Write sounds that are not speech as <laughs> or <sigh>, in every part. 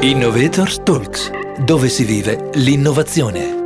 Innovators Talks, dove si vive l'innovazione.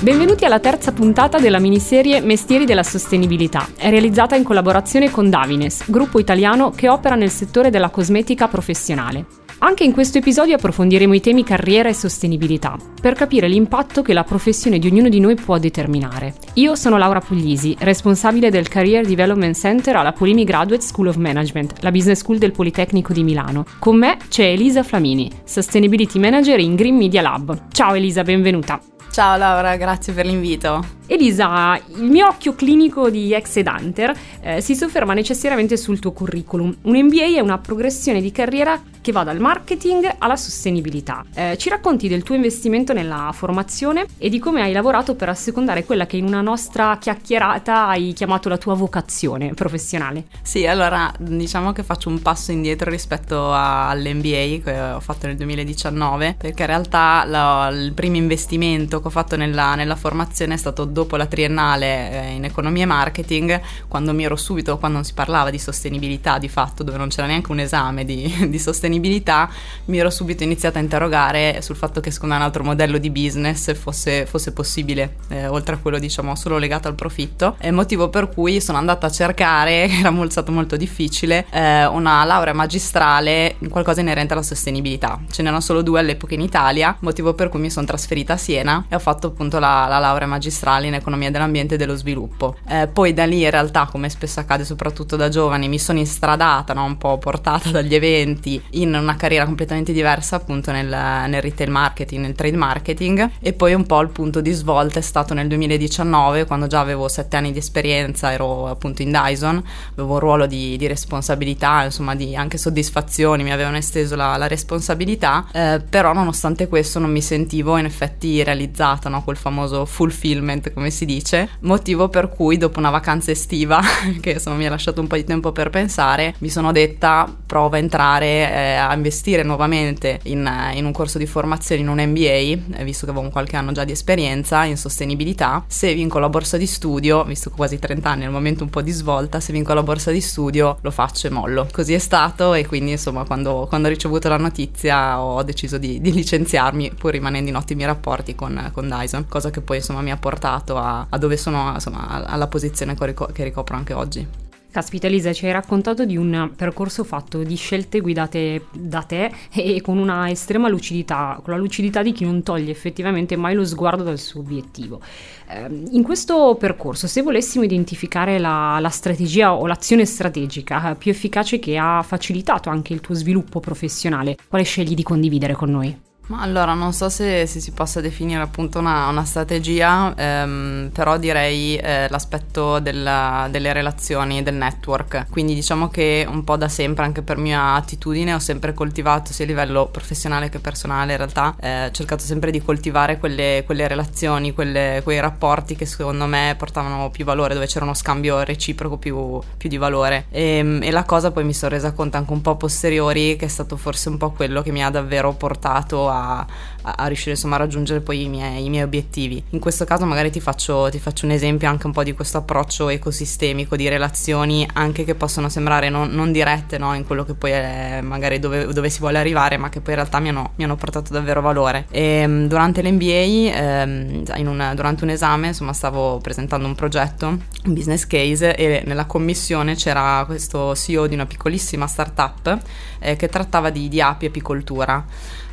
Benvenuti alla terza puntata della miniserie Mestieri della Sostenibilità. Realizzata in collaborazione con Davines, gruppo italiano che opera nel settore della cosmetica professionale. Anche in questo episodio approfondiremo i temi carriera e sostenibilità, per capire l'impatto che la professione di ognuno di noi può determinare. Io sono Laura Puglisi, responsabile del Career Development Center alla Polimi Graduate School of Management, la business school del Politecnico di Milano. Con me c'è Elisa Flamini, Sustainability Manager in Green Media Lab. Ciao Elisa, benvenuta. Ciao Laura, grazie per l'invito. Elisa, il mio occhio clinico di ex ed hunter eh, si sofferma necessariamente sul tuo curriculum. Un MBA è una progressione di carriera che va dal marketing alla sostenibilità. Eh, ci racconti del tuo investimento nella formazione e di come hai lavorato per assecondare quella che in una nostra chiacchierata hai chiamato la tua vocazione professionale? Sì, allora diciamo che faccio un passo indietro rispetto all'MBA che ho fatto nel 2019 perché in realtà la, il primo investimento che ho fatto nella, nella formazione è stato dopo la triennale eh, in economia e marketing, quando mi ero subito, quando non si parlava di sostenibilità di fatto, dove non c'era neanche un esame di, <laughs> di sostenibilità, mi ero subito iniziata a interrogare sul fatto che secondo me un altro modello di business fosse, fosse possibile, eh, oltre a quello diciamo solo legato al profitto, il motivo per cui sono andata a cercare, <laughs> era molto, stato molto difficile, eh, una laurea magistrale in qualcosa inerente alla sostenibilità. Ce n'erano solo due all'epoca in Italia, motivo per cui mi sono trasferita a Siena e ho fatto appunto la, la laurea magistrale in economia dell'ambiente e dello sviluppo. Eh, poi da lì in realtà, come spesso accade soprattutto da giovani, mi sono instradata, no? un po' portata <laughs> dagli eventi in una carriera completamente diversa appunto nel, nel retail marketing, nel trade marketing e poi un po' il punto di svolta è stato nel 2019 quando già avevo sette anni di esperienza, ero appunto in Dyson, avevo un ruolo di, di responsabilità, insomma di anche soddisfazioni, mi avevano esteso la, la responsabilità, eh, però nonostante questo non mi sentivo in effetti realizzata, no? quel famoso fulfillment come si dice, motivo per cui dopo una vacanza estiva, <laughs> che insomma mi ha lasciato un po' di tempo per pensare, mi sono detta prova a entrare eh, a investire nuovamente in, eh, in, un corso di formazione in un MBA, eh, visto che avevo qualche anno già di esperienza in sostenibilità, se vinco la borsa di studio, visto che quasi 30 anni è il momento un po' di svolta, se vinco la borsa di studio lo faccio e mollo. Così è stato e quindi insomma quando, quando ho ricevuto la notizia ho deciso di, di licenziarmi pur rimanendo in ottimi rapporti con, con Dyson, cosa che poi insomma mi ha portato portato a, a dove sono, insomma, alla posizione che ricopro anche oggi. Caspita Elisa, ci hai raccontato di un percorso fatto di scelte guidate da te e con una estrema lucidità, con la lucidità di chi non toglie effettivamente mai lo sguardo dal suo obiettivo. Ehm, in questo percorso, se volessimo identificare la, la strategia o l'azione strategica più efficace che ha facilitato anche il tuo sviluppo professionale, quale scegli di condividere con noi? Ma allora non so se, se, si possa definire appunto una, una strategia, ehm, però direi eh, l'aspetto della, delle relazioni, del network. Quindi diciamo che un po' da sempre, anche per mia attitudine, ho sempre coltivato sia a livello professionale che personale in realtà, eh, cercato sempre di coltivare quelle, quelle relazioni, quelle, quei rapporti che secondo me portavano più valore, dove c'era uno scambio reciproco più, più di valore. E, ehm, e la cosa poi mi sono resa conto anche un po' posteriori che è stato forse un po' quello che mi ha davvero portato a, a riuscire insomma a raggiungere poi i miei, i miei, obiettivi. In questo caso magari ti faccio, ti faccio, un esempio anche un po' di questo approccio ecosistemico di relazioni anche che possono sembrare non, non dirette no? in quello che poi è magari dove, dove, si vuole arrivare ma che poi in realtà mi hanno, mi hanno portato davvero valore. E, ehm, durante l'MBA, ehm, un, durante un esame insomma stavo presentando un progetto, un business case e nella commissione c'era questo CEO di una piccolissima startup eh, che trattava di, di api e apicoltura.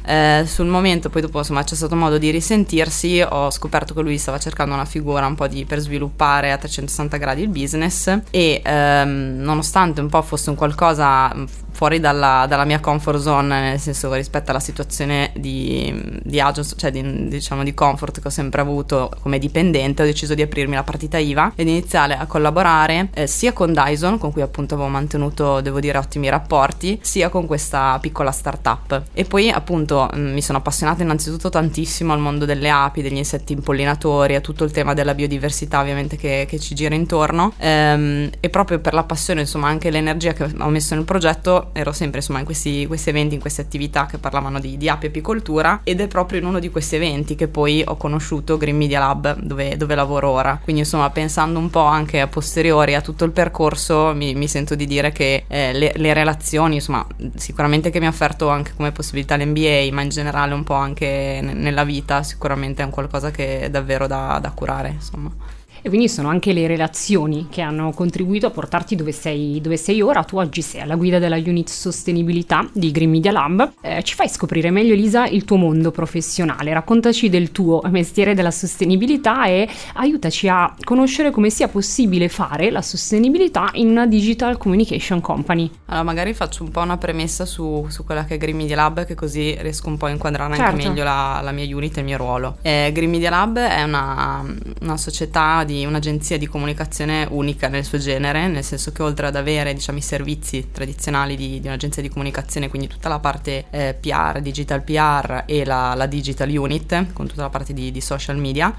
Eh, sul momento, poi dopo insomma c'è stato modo di risentirsi, ho scoperto che lui stava cercando una figura un po' di, per sviluppare a 360 gradi il business e ehm, nonostante un po' fosse un qualcosa fuori dalla, dalla, mia comfort zone, nel senso rispetto alla situazione di, di agio, cioè di, diciamo di comfort che ho sempre avuto come dipendente, ho deciso di aprirmi la partita IVA ed iniziare a collaborare eh, sia con Dyson, con cui appunto avevo mantenuto, devo dire, ottimi rapporti, sia con questa piccola startup. E poi appunto mh, mm, mi sono appassionata innanzitutto tantissimo al mondo delle api, degli insetti impollinatori, a tutto il tema della biodiversità ovviamente che, che ci gira intorno ehm, e proprio per la passione, insomma anche l'energia che ho messo nel progetto ero sempre insomma in questi, questi eventi, in queste attività che parlavano di, di api e apicoltura ed è proprio in uno di questi eventi che poi ho conosciuto Green Media Lab dove, dove lavoro ora. Quindi insomma pensando un po' anche a posteriori a tutto il percorso mi, mi sento di dire che eh, le, le, relazioni, insomma sicuramente che mi ha offerto anche come possibilità l'NBA, ma in generale un po' anche n- nella vita sicuramente è un qualcosa che è davvero da, da curare insomma. E quindi sono anche le relazioni che hanno contribuito a portarti dove sei, dove sei ora. Tu oggi sei alla guida della unit sostenibilità di Green Media Lab. Eh, ci fai scoprire meglio, Elisa, il tuo mondo professionale. Raccontaci del tuo mestiere della sostenibilità e aiutaci a conoscere come sia possibile fare la sostenibilità in una digital communication company. Allora, magari faccio un po' una premessa su, su quella che è Green Media Lab, che così riesco un po' a inquadrare certo. anche meglio la, la, mia unit e il mio ruolo. Eh, Green Media Lab è una, una società di un'agenzia di comunicazione unica nel suo genere, nel senso che oltre ad avere diciamo, i servizi tradizionali di, di, un'agenzia di comunicazione, quindi tutta la parte eh, PR, digital PR e la, la, digital unit, con tutta la parte di, di social media,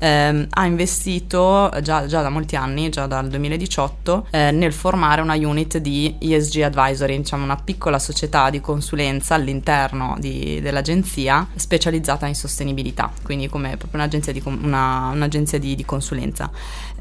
ehm, ha investito già, già, da molti anni, già dal 2018, eh, nel formare una unit di ESG Advisory, diciamo una piccola società di consulenza all'interno di, dell'agenzia specializzata in sostenibilità, quindi come proprio un'agenzia di, una, un'agenzia di, di consulenza.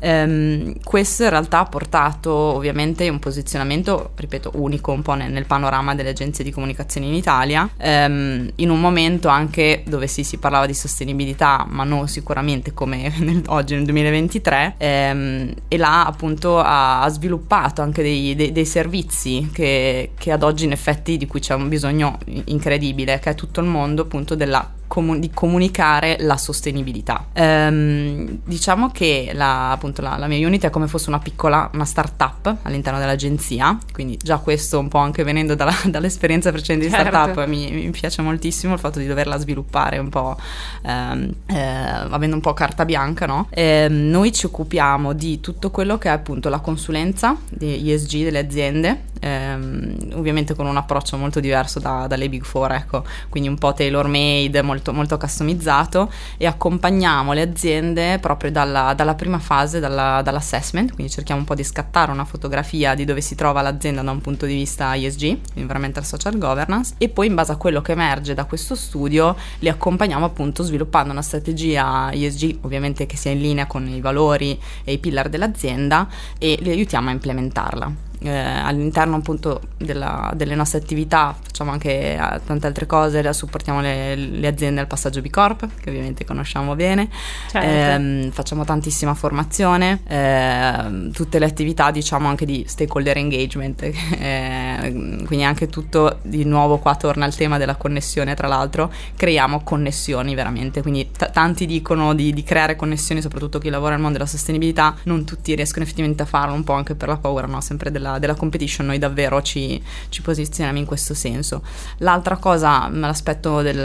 Um, questo in realtà ha portato ovviamente un posizionamento, ripeto, unico un po' nel, nel panorama delle agenzie di comunicazione in Italia, um, in un momento anche dove sì, si parlava di sostenibilità, ma non sicuramente come <laughs> nel, oggi nel 2023, um, e là appunto ha, ha sviluppato anche dei, dei, dei servizi che, che ad oggi in effetti di cui c'è un bisogno incredibile, che è tutto il mondo appunto della comu- di comunicare la sostenibilità. Ehm, diciamo che la, appunto la, la, mia unit è come fosse una piccola una startup all'interno dell'agenzia, quindi già questo un po' anche venendo dalla, <laughs> dall'esperienza precedente di certo. startup mi, mi, piace moltissimo il fatto di doverla sviluppare un po' ehm, eh, avendo un po' carta bianca, no? Ehm, noi ci occupiamo di tutto quello che è appunto la consulenza di ESG delle aziende, ehm, ovviamente con un approccio molto diverso da, dalle Big Four, ecco, quindi un po' tailor made, molto molto, molto customizzato e accompagniamo le aziende proprio dalla, dalla prima fase, dalla, dall'assessment, quindi cerchiamo un po' di scattare una fotografia di dove si trova l'azienda da un punto di vista ESG, Environmental Social Governance, e poi in base a quello che emerge da questo studio li accompagniamo appunto sviluppando una strategia ESG, ovviamente che sia in linea con i valori e i pillar dell'azienda e li aiutiamo a implementarla eh, all'interno appunto della, delle nostre attività facciamo anche eh, tante altre cose, supportiamo le, le, aziende al passaggio B Corp, che ovviamente conosciamo bene, certo. eh, facciamo tantissima formazione, eh, tutte le attività diciamo anche di stakeholder engagement, <laughs> eh, quindi anche tutto di nuovo qua torna al tema della connessione, tra l'altro creiamo connessioni veramente, quindi t- tanti dicono di, di, creare connessioni, soprattutto chi lavora nel mondo della sostenibilità, non tutti riescono effettivamente a farlo, un po' anche per la paura no? sempre della della, della competition noi davvero ci, ci, posizioniamo in questo senso. L'altra cosa, l'aspetto del,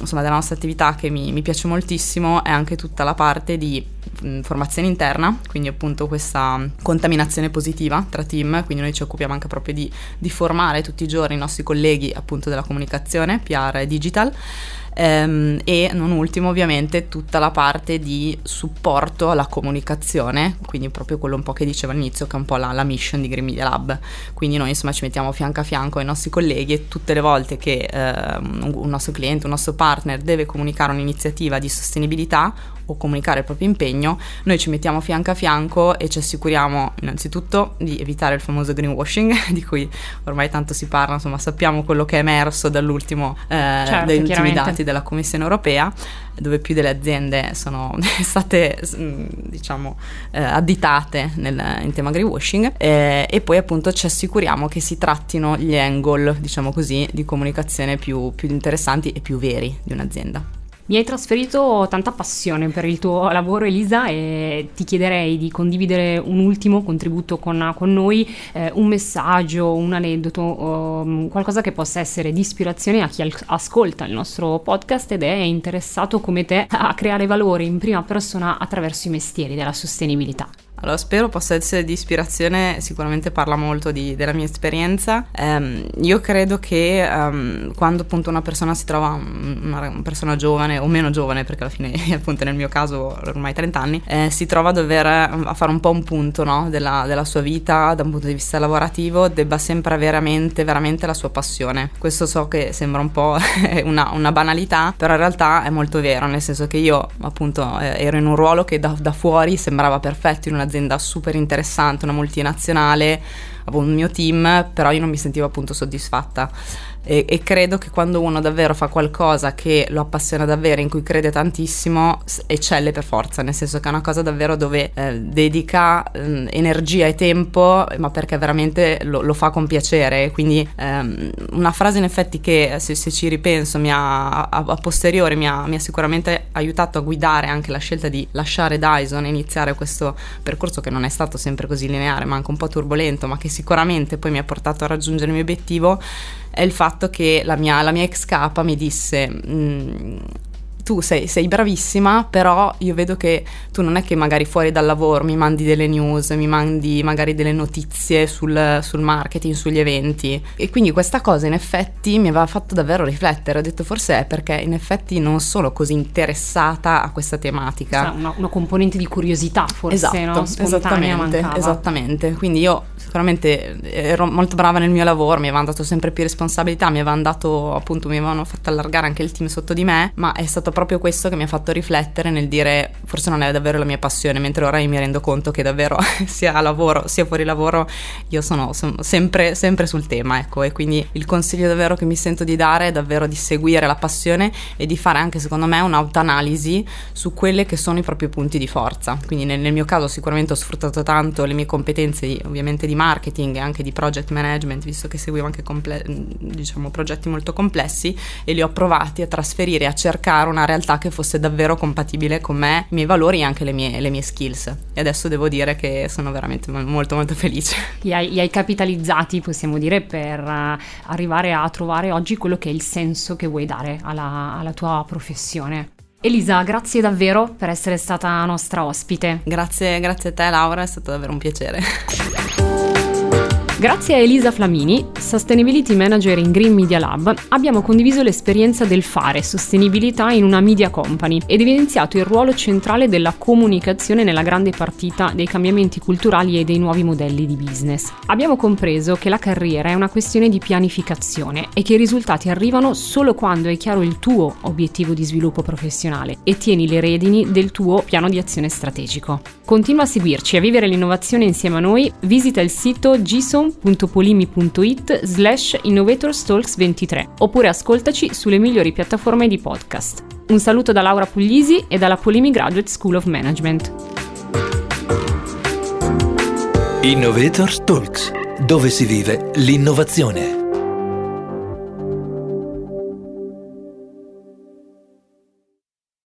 insomma, della nostra attività che mi, mi piace moltissimo è anche tutta la parte di formazione interna, quindi appunto questa contaminazione positiva tra team, quindi noi ci occupiamo anche proprio di, di formare tutti i giorni i nostri colleghi appunto della comunicazione, PR e digital ehm, e non ultimo ovviamente tutta la parte di supporto alla comunicazione, quindi proprio quello un po' che dicevo all'inizio che è un po' la, la mission di Green Media Lab, quindi noi insomma ci mettiamo fianco a fianco ai nostri colleghi e tutte le volte che ehm, un nostro cliente, un nostro partner deve comunicare un'iniziativa di sostenibilità o comunicare il proprio impegno, noi ci mettiamo fianco a fianco e ci assicuriamo innanzitutto di evitare il famoso greenwashing <laughs> di cui ormai tanto si parla, insomma sappiamo quello che è emerso dall'ultimo, eh, certo, dagli ultimi dati della Commissione europea dove più delle aziende sono <laughs> state mm, diciamo eh, additate nel, in tema greenwashing eh, e poi appunto ci assicuriamo che si trattino gli angle diciamo così di comunicazione più, più interessanti e più veri di un'azienda. Mi hai trasferito tanta passione per il tuo lavoro Elisa e ti chiederei di condividere un ultimo contributo con, con noi, eh, un messaggio, un aneddoto, um, qualcosa che possa essere di ispirazione a chi al- ascolta il nostro podcast ed è interessato come te a creare valore in prima persona attraverso i mestieri della sostenibilità. Allora, spero possa essere di ispirazione, sicuramente parla molto di, della mia esperienza. Um, io credo che um, quando appunto una persona si trova, una, una, persona giovane o meno giovane, perché alla fine <laughs> appunto nel mio caso ormai 30 anni, eh, si trova a dover a fare un po' un punto no, della, della, sua vita da un punto di vista lavorativo, debba sempre avere a mente veramente la sua passione. Questo so che sembra un po' <laughs> una, una banalità, però in realtà è molto vero, nel senso che io appunto eh, ero in un ruolo che da, da fuori sembrava perfetto in una un'azienda super interessante, una multinazionale, avevo un mio team, però io non mi sentivo appunto soddisfatta e, e, credo che quando uno davvero fa qualcosa che lo appassiona davvero, in cui crede tantissimo, eccelle per forza, nel senso che è una cosa davvero dove eh, dedica eh, energia e tempo, ma perché veramente lo, lo fa con piacere. Quindi ehm, una frase in effetti che se, se ci ripenso mi ha, a, a posteriori mi ha, mi ha, sicuramente aiutato a guidare anche la scelta di lasciare Dyson e iniziare questo percorso che non è stato sempre così lineare, ma anche un po' turbolento, ma che sicuramente poi mi ha portato a raggiungere il mio obiettivo è il fatto che la mia, la mia ex capa mi disse mm, tu sei, sei, bravissima, però io vedo che tu non è che magari fuori dal lavoro mi mandi delle news, mi mandi magari delle notizie sul, sul marketing, sugli eventi. E quindi questa cosa in effetti mi aveva fatto davvero riflettere. Ho detto forse è perché in effetti non sono così interessata a questa tematica. Cioè, una, una, componente di curiosità forse, esatto, no? esattamente, esattamente. Quindi io sicuramente ero molto brava nel mio lavoro, mi avevano dato sempre più responsabilità, mi avevano dato appunto, mi avevano fatto allargare anche il team sotto di me, ma è stato proprio questo che mi ha fatto riflettere nel dire forse non è davvero la mia passione, mentre ora mi rendo conto che davvero <laughs> sia a lavoro sia fuori lavoro io sono, sono sempre, sempre sul tema, ecco, e quindi il consiglio davvero che mi sento di dare è davvero di seguire la passione e di fare anche secondo me un'autoanalisi su quelli che sono i propri punti di forza. Quindi nel, nel mio caso sicuramente ho sfruttato tanto le mie competenze di, ovviamente di marketing e anche di project management, visto che seguivo anche comple- diciamo, progetti molto complessi e li ho provati a trasferire, a cercare una realtà che fosse davvero compatibile con me, i miei valori e anche le mie, le mie skills. E adesso devo dire che sono veramente molto molto felice. Li hai, li hai capitalizzati, possiamo dire, per uh, arrivare a trovare oggi quello che è il senso che vuoi dare alla, alla tua professione. Elisa, grazie davvero per essere stata nostra ospite. Grazie, grazie a te Laura, è stato davvero un piacere. Grazie a Elisa Flamini, Sustainability Manager in Green Media Lab, abbiamo condiviso l'esperienza del fare sostenibilità in una media company ed evidenziato il ruolo centrale della comunicazione nella grande partita dei cambiamenti culturali e dei nuovi modelli di business. Abbiamo compreso che la carriera è una questione di pianificazione e che i risultati arrivano solo quando è chiaro il tuo obiettivo di sviluppo professionale e tieni le redini del tuo piano di azione strategico. Continua a seguirci e a vivere l'innovazione insieme a noi, visita il sito gson www.polimi.it slash innovatorstalks23 oppure ascoltaci sulle migliori piattaforme di podcast. Un saluto da Laura Puglisi e dalla Polimi Graduate School of Management. Innovators Talks, dove si vive l'innovazione.